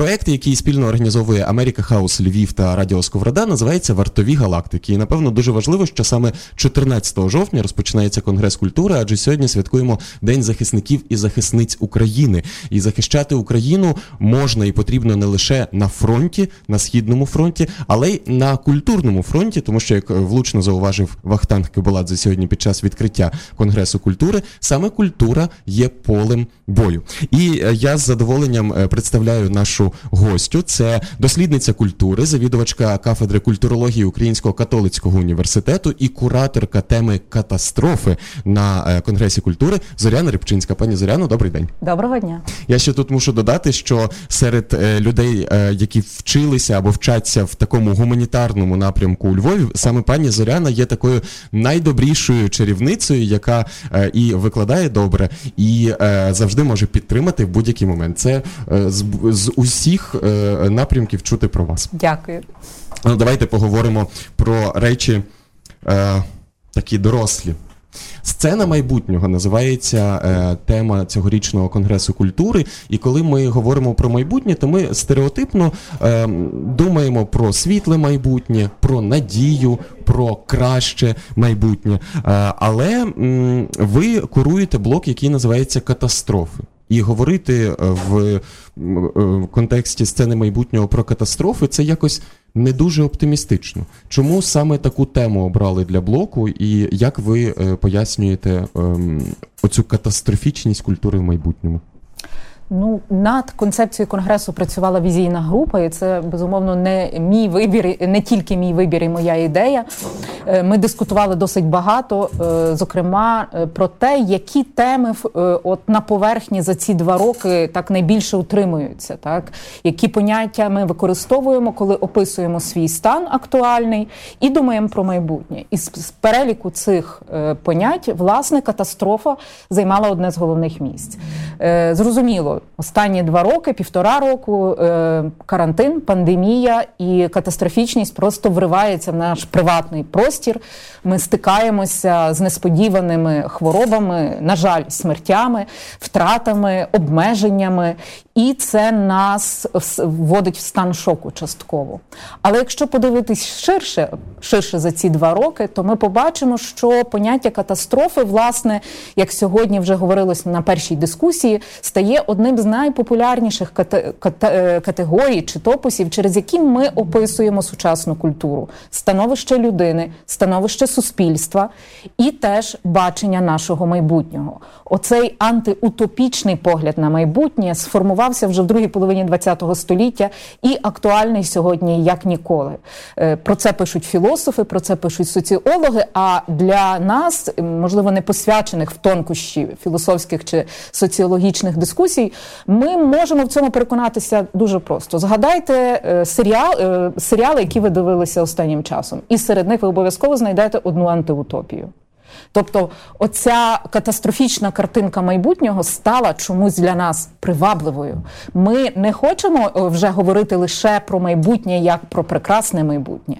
Проект, який спільно організовує Америка Хаус Львів та Радіо Сковорода, називається Вартові галактики. І напевно дуже важливо, що саме 14 жовтня розпочинається конгрес культури, адже сьогодні святкуємо День захисників і захисниць України. І захищати Україну можна і потрібно не лише на фронті, на східному фронті, але й на культурному фронті, тому що як влучно зауважив Вахтанг Кибаладзе сьогодні під час відкриття конгресу культури, саме культура є полем бою. І е, я з задоволенням е, представляю нашу гостю. Це дослідниця культури, завідувачка кафедри культурології Українського католицького університету і кураторка теми катастрофи на е, конгресі культури Зоряна Рибчинська. Пані Зоряно, добрий день. Доброго дня. Я ще тут мушу додати, що серед людей, які вчилися або вчаться в такому гуманітарному напрямку у Львові, саме пані Зоряна є такою найдобрішою чарівницею, яка і викладає добре, і завжди може підтримати в будь-який момент. Це е, з, з усіх е, напрямків чути про вас. Дякую. Ну, Давайте поговоримо про речі е, такі дорослі. Сцена майбутнього називається е, тема цьогорічного конгресу культури. І коли ми говоримо про майбутнє, то ми стереотипно е, думаємо про світле майбутнє, про надію, про краще майбутнє. Е, але м, ви куруєте блок, який називається катастрофи. І говорити е, в е, контексті сцени майбутнього про катастрофи це якось не дуже оптимістично. Чому саме таку тему обрали для блоку, і як ви е, пояснюєте ем, оцю катастрофічність культури в майбутньому? Ну, над концепцією конгресу працювала візійна група, і це безумовно не мій вибір, не тільки мій вибір і моя ідея. Е, ми дискутували досить багато, е, зокрема, е, про те, які теми от на поверхні за ці два роки так найбільше утримуються, так які поняття ми використовуємо, коли описуємо свій стан актуальний і думаємо про майбутнє. І з переліку цих понять власне катастрофа займала одне з головних місць. Зрозуміло останні два роки, півтора року, е, карантин, пандемія і катастрофічність просто вривається в наш приватний простір. Ми стикаємося з несподіваними хворобами, на жаль, смертями, втратами, обмеженнями, і це нас вводить в стан шоку частково. Але якщо подивитись ширше, ширше за ці два роки, то ми побачимо, що поняття катастрофи, власне, як сьогодні вже говорилось на першій дискусії, стає одним з найпопулярніших е, категорій чи топосів, через які ми описуємо сучасну культуру, становище людини, становище суспільства і теж бачення нашого майбутнього. Оцей антиутопічний погляд на майбутнє сформувався вже в другій половині ХХ століття і актуальний сьогодні як ніколи. Е, про це пишуть філософи, про це пишуть соціологи. А для нас, можливо, не посвячених в тонкощі філософських чи соціологічних дискусій, ми можемо в цьому переконатися дуже просто. Згадайте е, серіал, е, серіали, які ви дивилися останнім часом, і серед них ви обов'язково знайдете одну антиутопію. Тобто, оця катастрофічна картинка майбутнього стала чомусь для нас привабливою. Ми не хочемо е, вже говорити лише про майбутнє як про прекрасне майбутнє,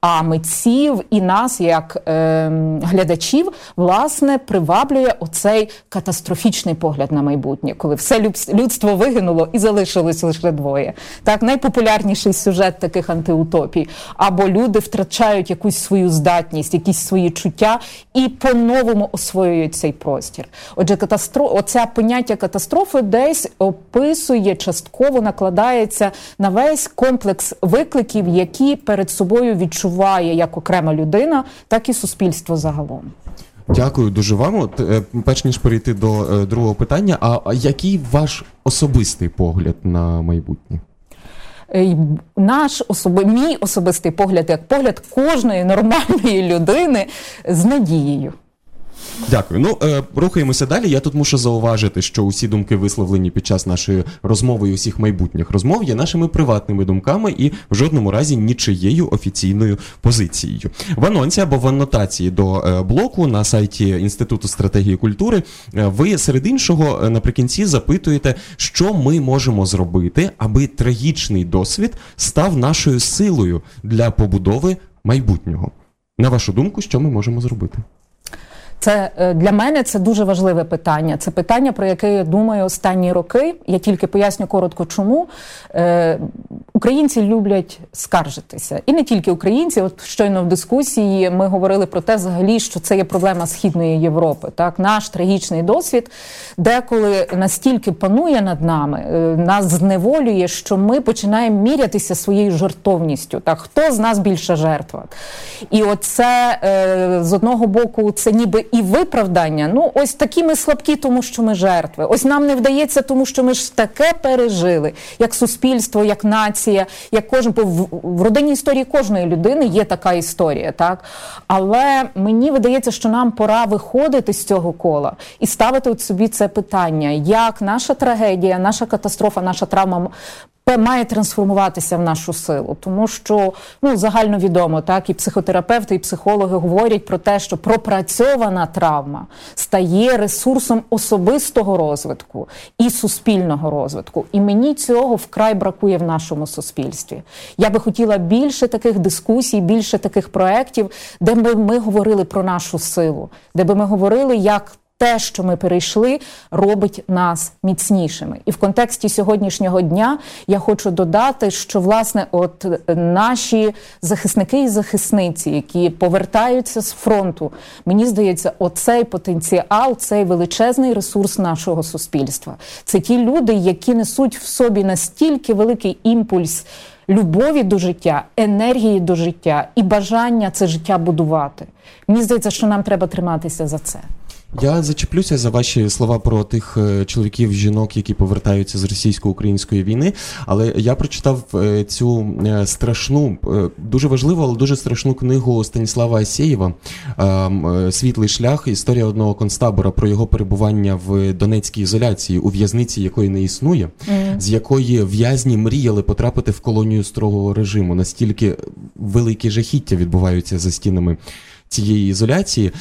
а митців і нас, як е, глядачів, власне, приваблює оцей катастрофічний погляд на майбутнє, коли все людство вигинуло і залишилось лише двоє. Так, найпопулярніший сюжет таких антиутопій, або люди втрачають якусь свою здатність, якісь свої чуття і по-новому освоюють цей простір. Отже, катастро... оця поняття катастрофи десь описує частково накладається на весь комплекс викликів, які перед собою відчуває як окрема людина, так і суспільство загалом. Дякую дуже вам. От, е, перш ніж перейти до е, другого питання, а який ваш особистий погляд на майбутнє? Е, наш особи, мій особистий погляд, як погляд кожної нормальної людини з надією. Дякую. Ну е, рухаємося далі. Я тут мушу зауважити, що усі думки висловлені під час нашої розмови і усіх майбутніх розмов є нашими приватними думками і в жодному разі нічиєю офіційною позицією. В анонсі або в анотації до е, блоку на сайті Інституту стратегії культури е, ви серед іншого е, наприкінці запитуєте, що ми можемо зробити, аби трагічний досвід став нашою силою для побудови майбутнього. На вашу думку, що ми можемо зробити? Це е, для мене це дуже важливе питання. Це питання, про яке я думаю останні роки. Я тільки поясню коротко, чому Е, українці люблять скаржитися, і не тільки українці. От щойно в дискусії ми говорили про те, взагалі, що це є проблема східної Європи. Так, наш трагічний досвід, деколи настільки панує над нами, е, нас зневолює, що ми починаємо мірятися своєю жертовністю. Так, хто з нас більша жертва? І оце е, з одного боку, це ніби і виправдання. Ну, ось такі ми слабкі, тому що ми жертви. Ось нам не вдається, тому що ми ж таке пережили, як суспільство, як нація, як кожен в, в родинній історії кожної людини є така історія, так але мені видається, що нам пора виходити з цього кола і ставити от собі це питання, як наша трагедія, наша катастрофа, наша травма має трансформуватися в нашу силу, тому що ну загально відомо, так і психотерапевти, і психологи говорять про те, що пропрацьована травма стає ресурсом особистого розвитку і суспільного розвитку. І мені цього вкрай бракує в нашому суспільстві. Я би хотіла більше таких дискусій, більше таких проєктів, де би ми говорили про нашу силу, де би ми говорили, як те, що ми перейшли, робить нас міцнішими. І в контексті сьогоднішнього дня я хочу додати, що власне, от наші захисники і захисниці, які повертаються з фронту, мені здається, оцей потенціал, цей величезний ресурс нашого суспільства. Це ті люди, які несуть в собі настільки великий імпульс. Любові до життя, енергії до життя і бажання це життя будувати. Мені здається, що нам треба триматися за це. Я зачеплюся за ваші слова про тих е, чоловіків, жінок, які повертаються з російсько-української війни. Але я прочитав е, цю е, страшну, дуже важливу, але дуже страшну книгу Станіслава Асєєва Світлий шлях. Історія одного концтабора про його перебування в Донецькій ізоляції, у в'язниці якої не існує, mm. з якої в'язні мріяли потрапити в колонію строгого режиму. Настільки великі жахіття відбуваються за стінами цієї ізоляції.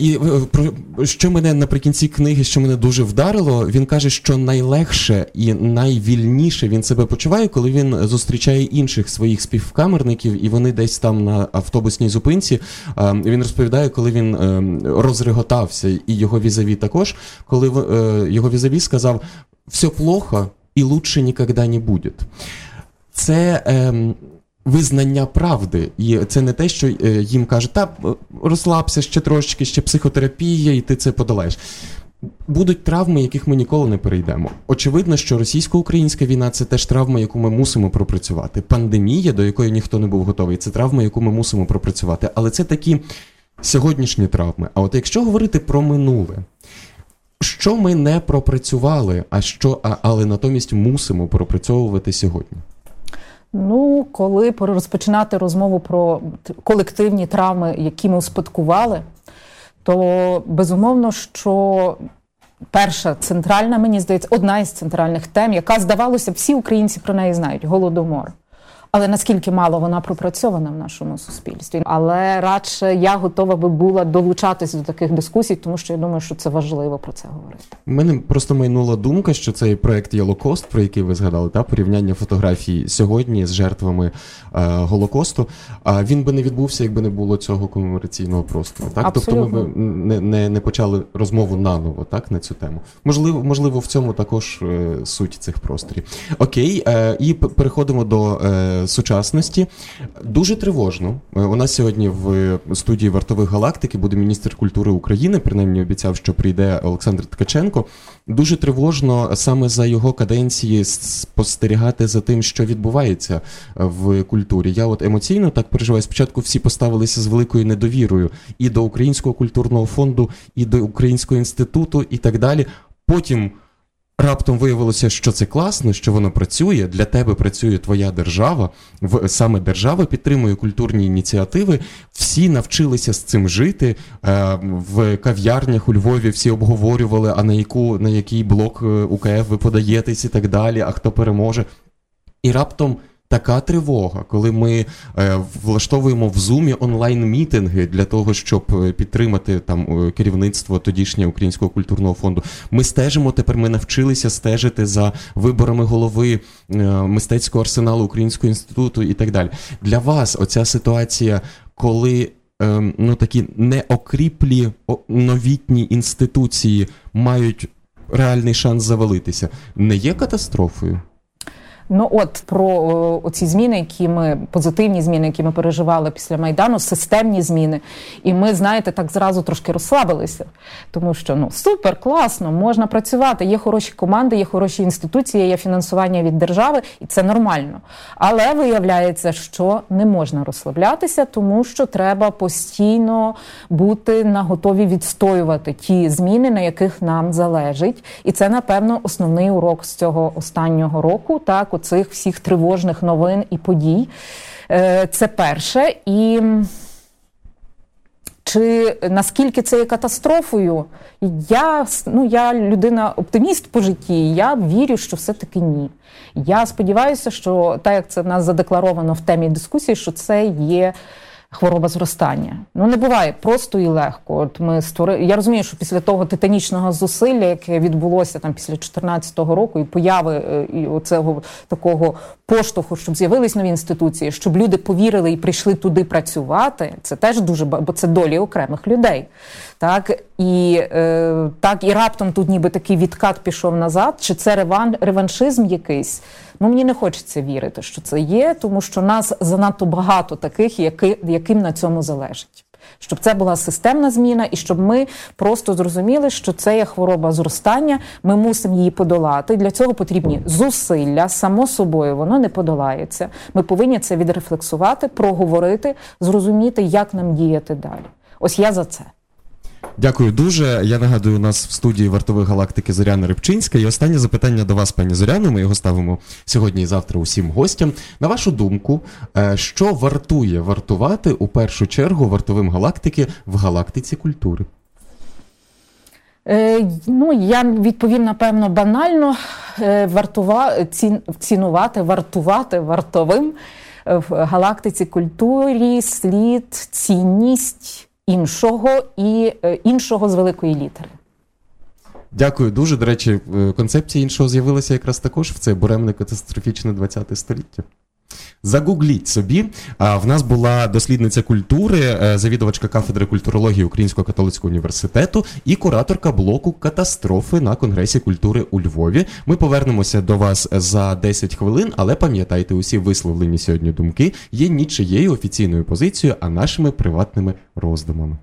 І е, про що мене наприкінці книги, що мене дуже вдарило, він каже, що найлегше і найвільніше він себе почуває, коли він зустрічає інших своїх співкамерників, і вони десь там на автобусній зупинці. Він розповідає, коли він е, розреготався, і його візаві також, коли е, його візаві сказав: все плохо і лучше ніколи не буде. Це ем, визнання правди. І це не те, що е, їм кажуть, та розслабся ще трошечки, ще психотерапія, і ти це подолаєш. Будуть травми, яких ми ніколи не перейдемо. Очевидно, що російсько-українська війна це теж травма, яку ми мусимо пропрацювати. Пандемія, до якої ніхто не був готовий, це травма, яку ми мусимо пропрацювати. Але це такі сьогоднішні травми. А от якщо говорити про минуле, що ми не пропрацювали, а що, а, але натомість мусимо пропрацьовувати сьогодні? Ну, коли розпочинати розмову про колективні травми, які ми успадкували, то безумовно, що перша центральна, мені здається, одна із центральних тем, яка здавалося, всі українці про неї знають голодомор. Але наскільки мало вона пропрацьована в нашому суспільстві, але радше я готова би була долучатися до таких дискусій, тому що я думаю, що це важливо про це говорити. Мене просто майнула думка, що цей проект Єлокост, про який ви згадали, та порівняння фотографій сьогодні з жертвами е, голокосту. А він би не відбувся, якби не було цього комемораційного простору. Так, Абсолютно. тобто, ми б не, не не, почали розмову наново, так на цю тему. Можливо, можливо, в цьому також е, суть цих просторів. Окей, е, і переходимо до. Е, сучасності. Дуже тривожно. Е, у нас сьогодні в студії вартових галактики буде міністр культури України. Принаймні обіцяв, що прийде Олександр Ткаченко. Дуже тривожно саме за його каденції спостерігати за тим, що відбувається в культурі. Я от емоційно так переживаю. Спочатку всі поставилися з великою недовірою і до Українського культурного фонду, і до Українського інституту, і так далі. Потім. Раптом виявилося, що це класно, що воно працює. Для тебе працює твоя держава. В саме держава підтримує культурні ініціативи. Всі навчилися з цим жити. Е, в кав'ярнях у Львові всі обговорювали, а на яку на який блок е, УКФ ви подаєтесь і так далі. А хто переможе? І раптом така тривога, коли ми е, влаштовуємо в зумі онлайн-мітинги для того, щоб е, підтримати там е, керівництво тодішнього українського культурного фонду. Ми стежимо тепер. Ми навчилися стежити за виборами голови мистецького арсеналу Українського інституту і так далі. Для вас оця ситуація, коли ну такі неокріплі новітні інституції мають реальний шанс завалитися, не є катастрофою? Ну от про о, оці зміни, які ми позитивні зміни, які ми переживали після майдану, системні зміни. І ми, знаєте, так зразу трошки розслабилися, тому що ну супер, класно, можна працювати. Є хороші команди, є хороші інституції, є фінансування від держави, і це нормально. Але виявляється, що не можна розслаблятися, тому що треба постійно бути на готові відстоювати ті зміни, на яких нам залежить. І це, напевно, основний урок з цього останнього року. Так, оцих всіх тривожних новин і подій. Е, Це перше. І чи наскільки це є катастрофою? Я ну я людина оптиміст по житті. Я вірю, що все-таки ні. Я сподіваюся, що так як це в нас задекларовано в темі дискусії, що це є. Хвороба зростання. Ну не буває просто і легко. От ми створили. Я розумію, що після того титанічного зусилля, яке відбулося там після 2014 року, і появи е, і оцього такого поштовху, щоб з'явились нові інституції, щоб люди повірили і прийшли туди працювати. Це теж дуже бо це долі окремих людей. Так і е, так і раптом тут ніби такий відкат пішов назад. Чи це реван, реваншизм якийсь? Ну мені не хочеться вірити, що це є, тому що нас занадто багато таких, які, яким на цьому залежить. Щоб це була системна зміна, і щоб ми просто зрозуміли, що це є хвороба зростання. Ми мусимо її подолати. Для цього потрібні зусилля. Само собою воно не подолається. Ми повинні це відрефлексувати, проговорити, зрозуміти, як нам діяти далі. Ось я за це. Дякую дуже. Я нагадую, у нас в студії вартової галактики Зоряна Рибчинська. І останнє запитання до вас, пані Зоряно. Ми його ставимо сьогодні і завтра усім гостям. На вашу думку, е, що вартує вартувати у першу чергу вартовим галактики в галактиці культури? Е, ну, я відповім, напевно, банально е, вартува, ці, цінувати, вартувати вартовим в галактиці культурі слід цінність іншого і е, іншого з великої літери. Дякую дуже. До речі, е, концепція іншого з'явилася якраз також в це буремне катастрофічне 20 століття. Загугліть собі. А в нас була дослідниця культури, е, завідувачка кафедри культурології Українського католицького університету і кураторка блоку катастрофи на Конгресі культури у Львові. Ми повернемося до вас за 10 хвилин, але пам'ятайте, усі висловлені сьогодні думки є нічиєю офіційною позицією, а нашими приватними роздумами.